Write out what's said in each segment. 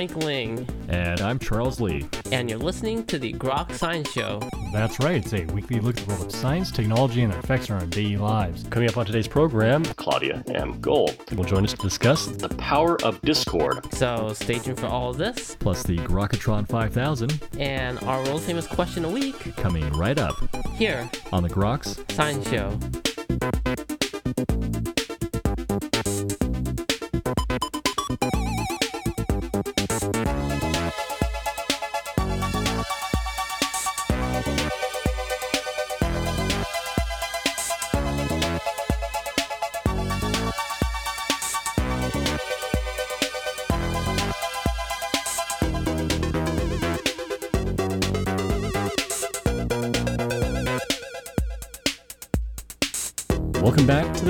Frank Ling. And I'm Charles Lee. And you're listening to the Grok Science Show. That's right, it's a weekly look at the world of science, technology, and their effects on our daily lives. Coming up on today's program, Claudia M. Gold will join us to discuss the power of Discord. So stay tuned for all of this. Plus the Grokatron 5000. And our world famous question a week. Coming right up. Here. On the Groks Science Show.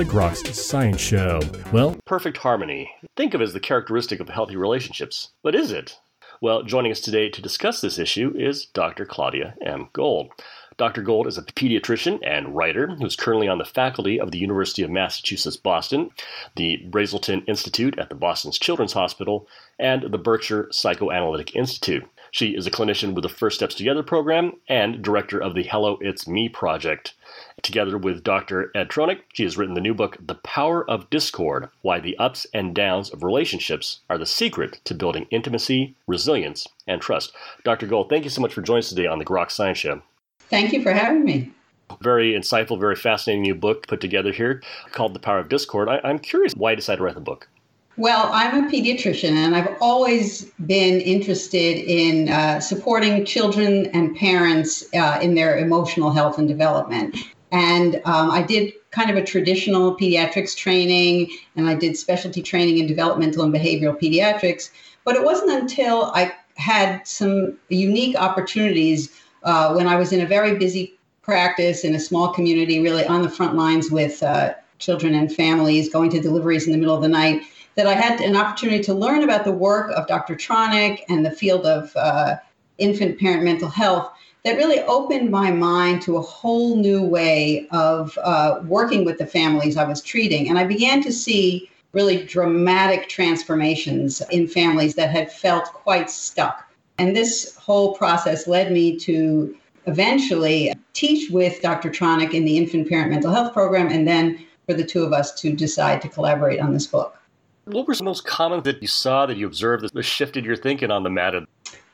The Groks Science Show. Well, perfect harmony. Think of as the characteristic of healthy relationships. But is it? Well, joining us today to discuss this issue is Dr. Claudia M. Gold. Dr. Gold is a pediatrician and writer who's currently on the faculty of the University of Massachusetts Boston, the Brazelton Institute at the Boston's Children's Hospital, and the Berkshire Psychoanalytic Institute. She is a clinician with the First Steps Together program and director of the Hello It's Me project. Together with Dr. Ed Tronick, she has written the new book, The Power of Discord Why the Ups and Downs of Relationships Are the Secret to Building Intimacy, Resilience, and Trust. Dr. Gold, thank you so much for joining us today on the Grok Science Show. Thank you for having me. Very insightful, very fascinating new book put together here called The Power of Discord. I, am curious why you decided to write the book. Well, I'm a pediatrician and I've always been interested in uh, supporting children and parents uh, in their emotional health and development. And um, I did kind of a traditional pediatrics training and I did specialty training in developmental and behavioral pediatrics. But it wasn't until I had some unique opportunities uh, when I was in a very busy practice in a small community, really on the front lines with uh, children and families, going to deliveries in the middle of the night that I had an opportunity to learn about the work of Dr. Tronick and the field of uh, infant parent mental health that really opened my mind to a whole new way of uh, working with the families I was treating. And I began to see really dramatic transformations in families that had felt quite stuck. And this whole process led me to eventually teach with Dr. Tronick in the infant parent mental health program, and then for the two of us to decide to collaborate on this book. What were some most common that you saw that you observed that shifted your thinking on the matter?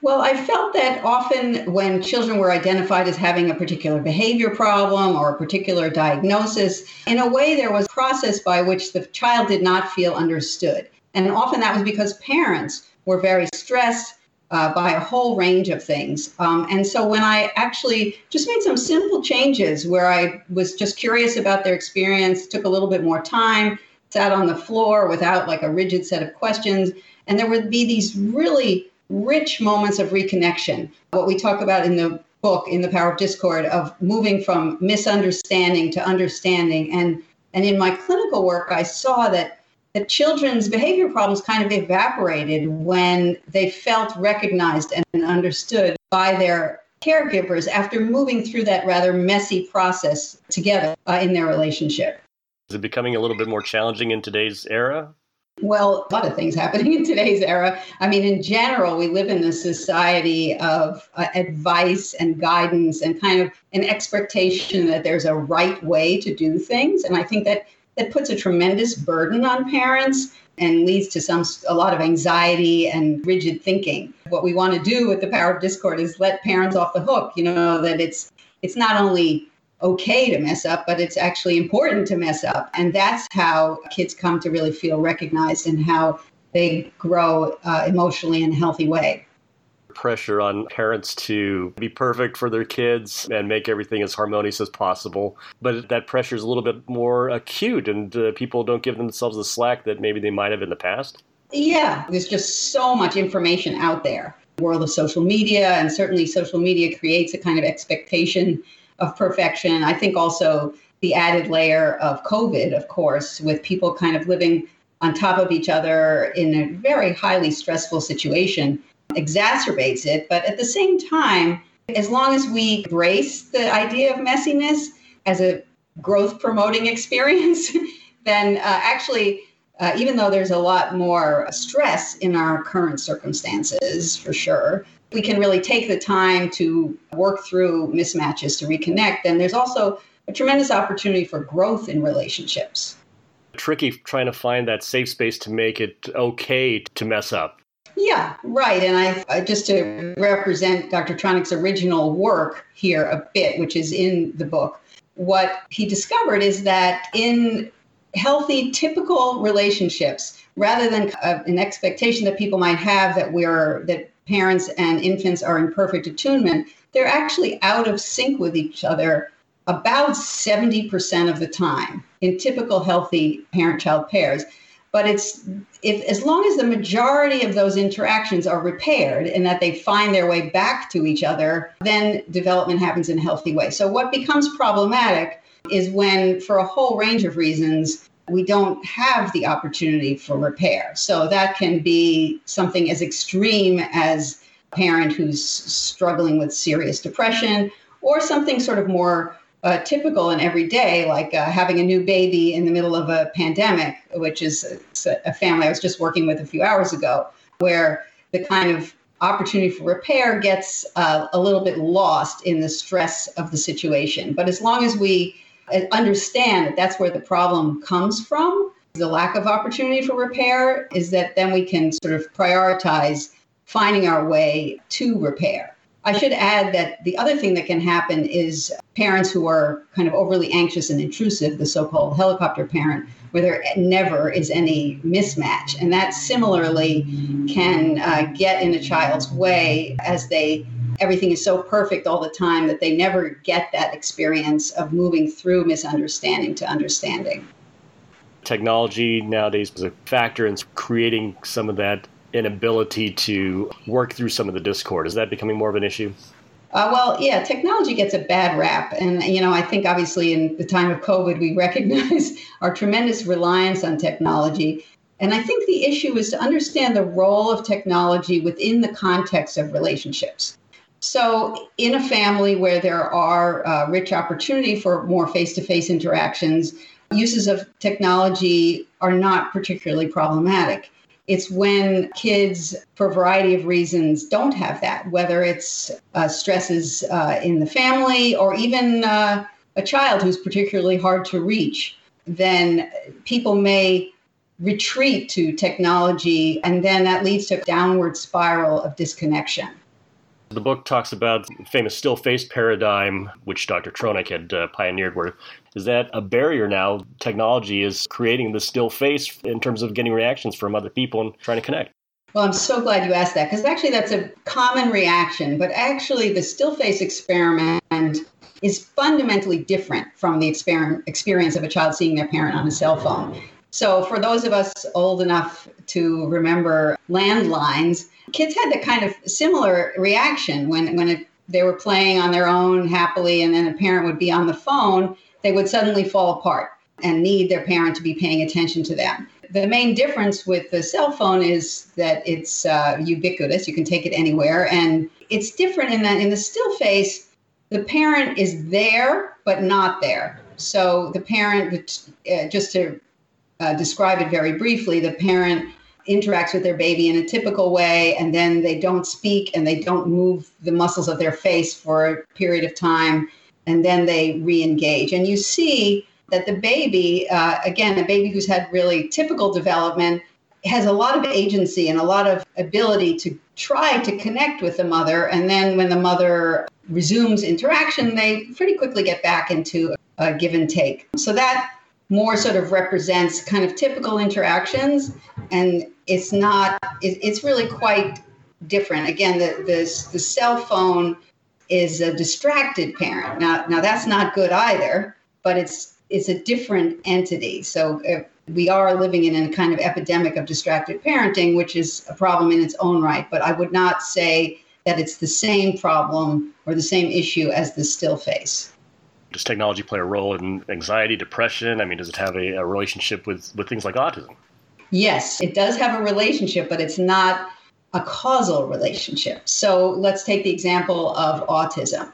Well, I felt that often when children were identified as having a particular behavior problem or a particular diagnosis, in a way there was a process by which the child did not feel understood. And often that was because parents were very stressed uh, by a whole range of things. Um, and so when I actually just made some simple changes where I was just curious about their experience, took a little bit more time, sat on the floor without like a rigid set of questions. And there would be these really rich moments of reconnection. What we talk about in the book, in The Power of Discord, of moving from misunderstanding to understanding. And, and in my clinical work, I saw that, that children's behavior problems kind of evaporated when they felt recognized and understood by their caregivers after moving through that rather messy process together uh, in their relationship. Is it becoming a little bit more challenging in today's era? Well, a lot of things happening in today's era. I mean, in general, we live in a society of uh, advice and guidance and kind of an expectation that there's a right way to do things. And I think that that puts a tremendous burden on parents and leads to some a lot of anxiety and rigid thinking. What we want to do with the power of discord is let parents off the hook, you know, that it's it's not only okay to mess up, but it's actually important to mess up. And that's how kids come to really feel recognized and how they grow uh, emotionally in a healthy way. Pressure on parents to be perfect for their kids and make everything as harmonious as possible. But that pressure is a little bit more acute, and uh, people don't give themselves the slack that maybe they might have in the past. Yeah, there's just so much information out there. World of social media, and certainly social media creates a kind of expectation of perfection. I think also the added layer of COVID, of course, with people kind of living on top of each other in a very highly stressful situation exacerbates it. But at the same time, as long as we embrace the idea of messiness as a growth promoting experience, then uh, actually uh, even though there's a lot more stress in our current circumstances, for sure, we can really take the time to work through mismatches to reconnect. And there's also a tremendous opportunity for growth in relationships. Tricky trying to find that safe space to make it okay to mess up. Yeah, right. And I, I just to represent Dr. Tronick's original work here a bit, which is in the book, what he discovered is that in healthy, typical relationships, rather than uh, an expectation that people might have that we're that parents and infants are in perfect attunement, they're actually out of sync with each other about 70% of the time in typical healthy parent-child pairs. But it's if as long as the majority of those interactions are repaired and that they find their way back to each other then development happens in a healthy way. So what becomes problematic is when for a whole range of reasons we don't have the opportunity for repair so that can be something as extreme as a parent who's struggling with serious depression or something sort of more uh, typical and everyday, like uh, having a new baby in the middle of a pandemic, which is a, a family I was just working with a few hours ago, where the kind of opportunity for repair gets uh, a little bit lost in the stress of the situation. But as long as we understand that that's where the problem comes from, the lack of opportunity for repair, is that then we can sort of prioritize finding our way to repair. I should add that the other thing that can happen is parents who are kind of overly anxious and intrusive, the so called helicopter parent, where there never is any mismatch. And that similarly can uh, get in a child's way as they everything is so perfect all the time that they never get that experience of moving through misunderstanding to understanding. Technology nowadays is a factor in creating some of that inability to work through some of the discord. Is that becoming more of an issue? Uh, well, yeah, technology gets a bad rap. And, you know, I think obviously in the time of COVID, we recognize our tremendous reliance on technology. And I think the issue is to understand the role of technology within the context of relationships. So, in a family where there are uh, rich opportunity for more face to face interactions, uses of technology are not particularly problematic. It's when kids, for a variety of reasons, don't have that, whether it's uh, stresses uh, in the family or even uh, a child who's particularly hard to reach, then people may retreat to technology, and then that leads to a downward spiral of disconnection. The book talks about the famous still face paradigm, which Dr. Tronick had uh, pioneered, where is that a barrier now? Technology is creating the still face in terms of getting reactions from other people and trying to connect. Well, I'm so glad you asked that because actually that's a common reaction. But actually, the still face experiment is fundamentally different from the exper- experience of a child seeing their parent on a cell phone. So, for those of us old enough to remember landlines, kids had the kind of similar reaction when when it, they were playing on their own happily, and then a parent would be on the phone. They would suddenly fall apart and need their parent to be paying attention to them. The main difference with the cell phone is that it's uh, ubiquitous. You can take it anywhere, and it's different in that in the still face, the parent is there but not there. So the parent, uh, just to uh, describe it very briefly, the parent interacts with their baby in a typical way and then they don't speak and they don't move the muscles of their face for a period of time and then they re-engage. And you see that the baby uh, again a baby who's had really typical development has a lot of agency and a lot of ability to try to connect with the mother and then when the mother resumes interaction they pretty quickly get back into a give and take. So that more sort of represents kind of typical interactions and it's not it, it's really quite different again the, the the cell phone is a distracted parent now now that's not good either but it's it's a different entity so uh, we are living in a kind of epidemic of distracted parenting which is a problem in its own right but i would not say that it's the same problem or the same issue as the still face does technology play a role in anxiety, depression? I mean, does it have a, a relationship with, with things like autism? Yes, it does have a relationship, but it's not a causal relationship. So let's take the example of autism.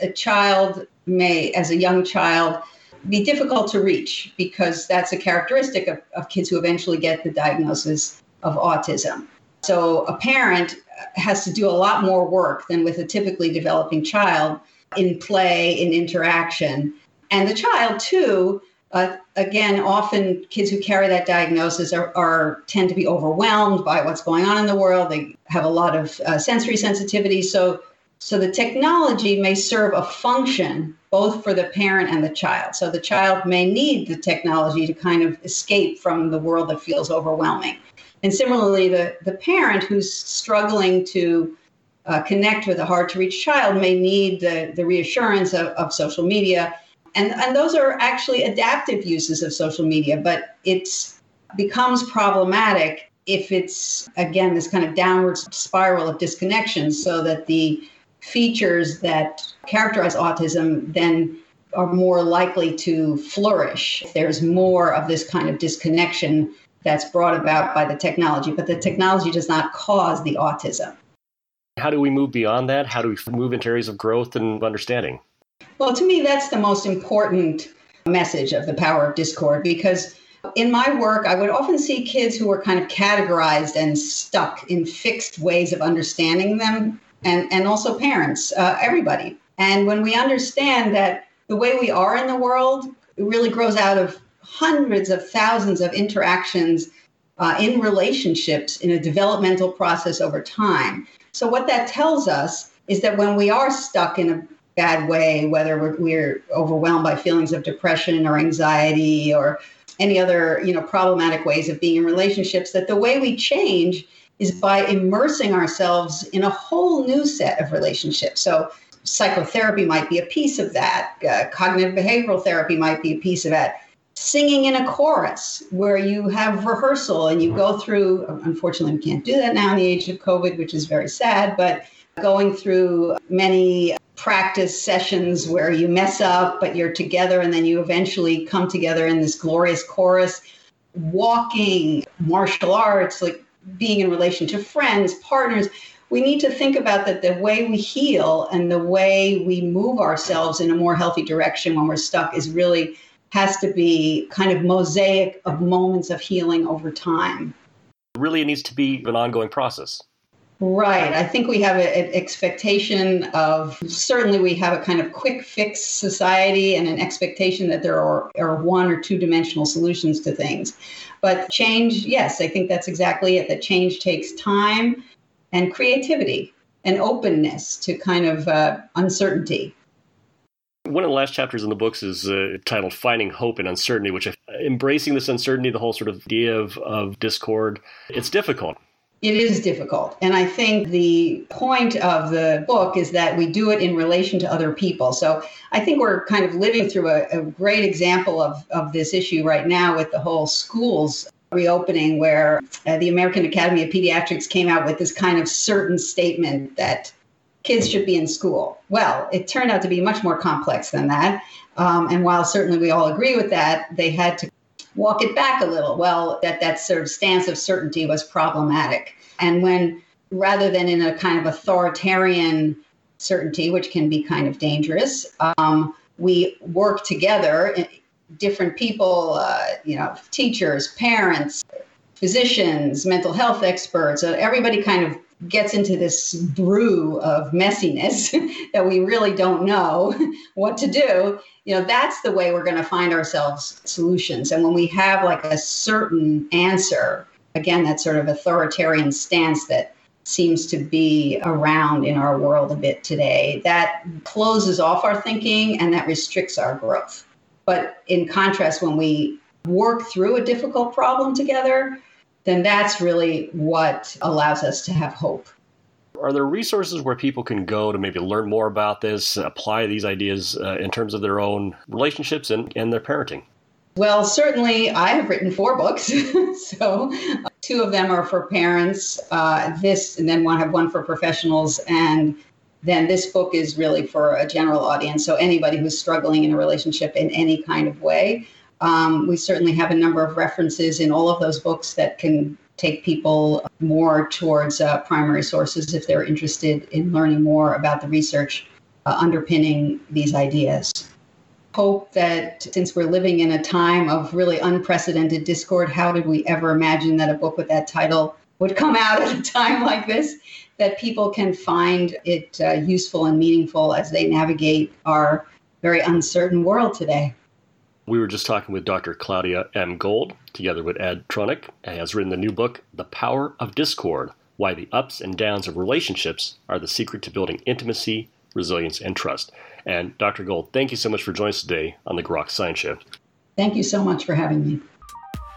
A child may, as a young child, be difficult to reach because that's a characteristic of, of kids who eventually get the diagnosis of autism. So a parent has to do a lot more work than with a typically developing child in play, in interaction. And the child, too, uh, again, often kids who carry that diagnosis are, are, tend to be overwhelmed by what's going on in the world. They have a lot of uh, sensory sensitivity. So, so the technology may serve a function both for the parent and the child. So the child may need the technology to kind of escape from the world that feels overwhelming. And similarly, the, the parent who's struggling to uh, connect with a hard to reach child may need the, the reassurance of, of social media and and those are actually adaptive uses of social media but it becomes problematic if it's again this kind of downward spiral of disconnection so that the features that characterize autism then are more likely to flourish. There's more of this kind of disconnection that's brought about by the technology but the technology does not cause the autism. How do we move beyond that? How do we move into areas of growth and understanding well, to me, that's the most important message of the power of discord because in my work, I would often see kids who were kind of categorized and stuck in fixed ways of understanding them, and, and also parents, uh, everybody. And when we understand that the way we are in the world really grows out of hundreds of thousands of interactions uh, in relationships in a developmental process over time. So, what that tells us is that when we are stuck in a bad way, whether we're, we're overwhelmed by feelings of depression or anxiety or any other you know problematic ways of being in relationships that the way we change is by immersing ourselves in a whole new set of relationships. So psychotherapy might be a piece of that uh, cognitive behavioral therapy might be a piece of that. Singing in a chorus where you have rehearsal and you go through unfortunately we can't do that now in the age of covid which is very sad but going through many practice sessions where you mess up, but you're together and then you eventually come together in this glorious chorus. Walking, martial arts, like being in relation to friends, partners. We need to think about that the way we heal and the way we move ourselves in a more healthy direction when we're stuck is really has to be kind of mosaic of moments of healing over time. Really, it needs to be an ongoing process. Right. I think we have an expectation of certainly we have a kind of quick fix society and an expectation that there are, are one or two dimensional solutions to things. But change, yes, I think that's exactly it. That change takes time and creativity and openness to kind of uh, uncertainty. One of the last chapters in the books is uh, titled Finding Hope in Uncertainty, which embracing this uncertainty, the whole sort of idea of, of discord, it's difficult it is difficult. And I think the point of the book is that we do it in relation to other people. So I think we're kind of living through a, a great example of, of this issue right now with the whole schools reopening, where uh, the American Academy of Pediatrics came out with this kind of certain statement that kids should be in school. Well, it turned out to be much more complex than that. Um, and while certainly we all agree with that, they had to walk it back a little. Well, that that sort of stance of certainty was problematic. And when rather than in a kind of authoritarian certainty, which can be kind of dangerous, um, we work together, eh, different people, uh, you know, teachers, parents, physicians, mental health experts, everybody kind of gets into this brew of messiness that we really don't know what to do you know that's the way we're going to find ourselves solutions. And when we have like a certain answer again that sort of authoritarian stance that seems to be around in our world a bit today that closes off our thinking and that restricts our growth. But in contrast when we work through a difficult problem together then that's really what allows us to have hope. Are there resources where people can go to maybe learn more about this, apply these ideas uh, in terms of their own relationships and, and their parenting? Well, certainly, I have written four books. so, uh, two of them are for parents. Uh, this, and then one have one for professionals, and then this book is really for a general audience. So, anybody who's struggling in a relationship in any kind of way. Um, we certainly have a number of references in all of those books that can take people more towards uh, primary sources if they're interested in learning more about the research uh, underpinning these ideas. hope that since we're living in a time of really unprecedented discord, how did we ever imagine that a book with that title would come out at a time like this? That people can find it uh, useful and meaningful as they navigate our very uncertain world today. We were just talking with Dr. Claudia M. Gold, together with Ed Tronick, has written the new book, The Power of Discord Why the Ups and Downs of Relationships Are the Secret to Building Intimacy, Resilience, and Trust. And Dr. Gold, thank you so much for joining us today on the Grok Science Show. Thank you so much for having me.